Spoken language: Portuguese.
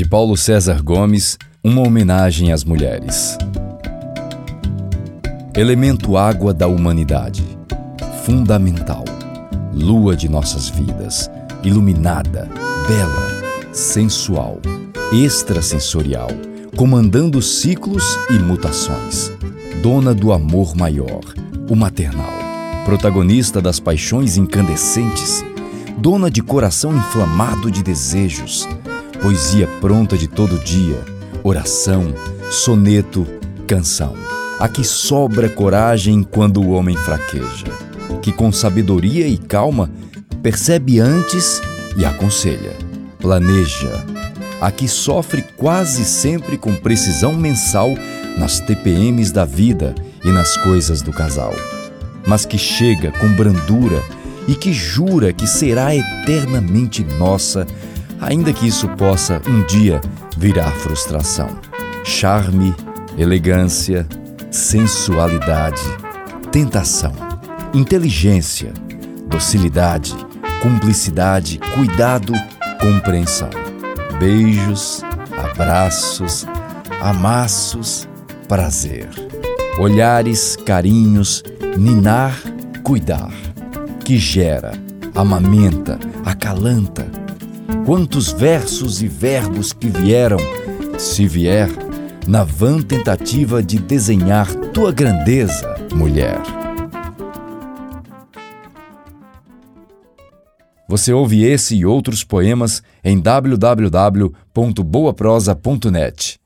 de Paulo César Gomes, uma homenagem às mulheres. Elemento água da humanidade, fundamental, lua de nossas vidas, iluminada, bela, sensual, extrasensorial, comandando ciclos e mutações, dona do amor maior, o maternal, protagonista das paixões incandescentes, dona de coração inflamado de desejos, poesia pronta de todo dia, oração, soneto, canção. Aqui sobra coragem quando o homem fraqueja, que com sabedoria e calma percebe antes e aconselha, planeja. Aqui sofre quase sempre com precisão mensal nas TPMs da vida e nas coisas do casal, mas que chega com brandura e que jura que será eternamente nossa, ainda que isso possa um dia virar frustração. Charme, elegância, sensualidade, tentação, inteligência, docilidade, cumplicidade, cuidado, compreensão. Beijos, abraços, amassos, prazer. Olhares, carinhos, ninar, cuidar. Que gera, amamenta, acalanta. Quantos versos e verbos que vieram, se vier, na vã tentativa de desenhar tua grandeza, mulher. Você ouve esse e outros poemas em www.boaprosa.net.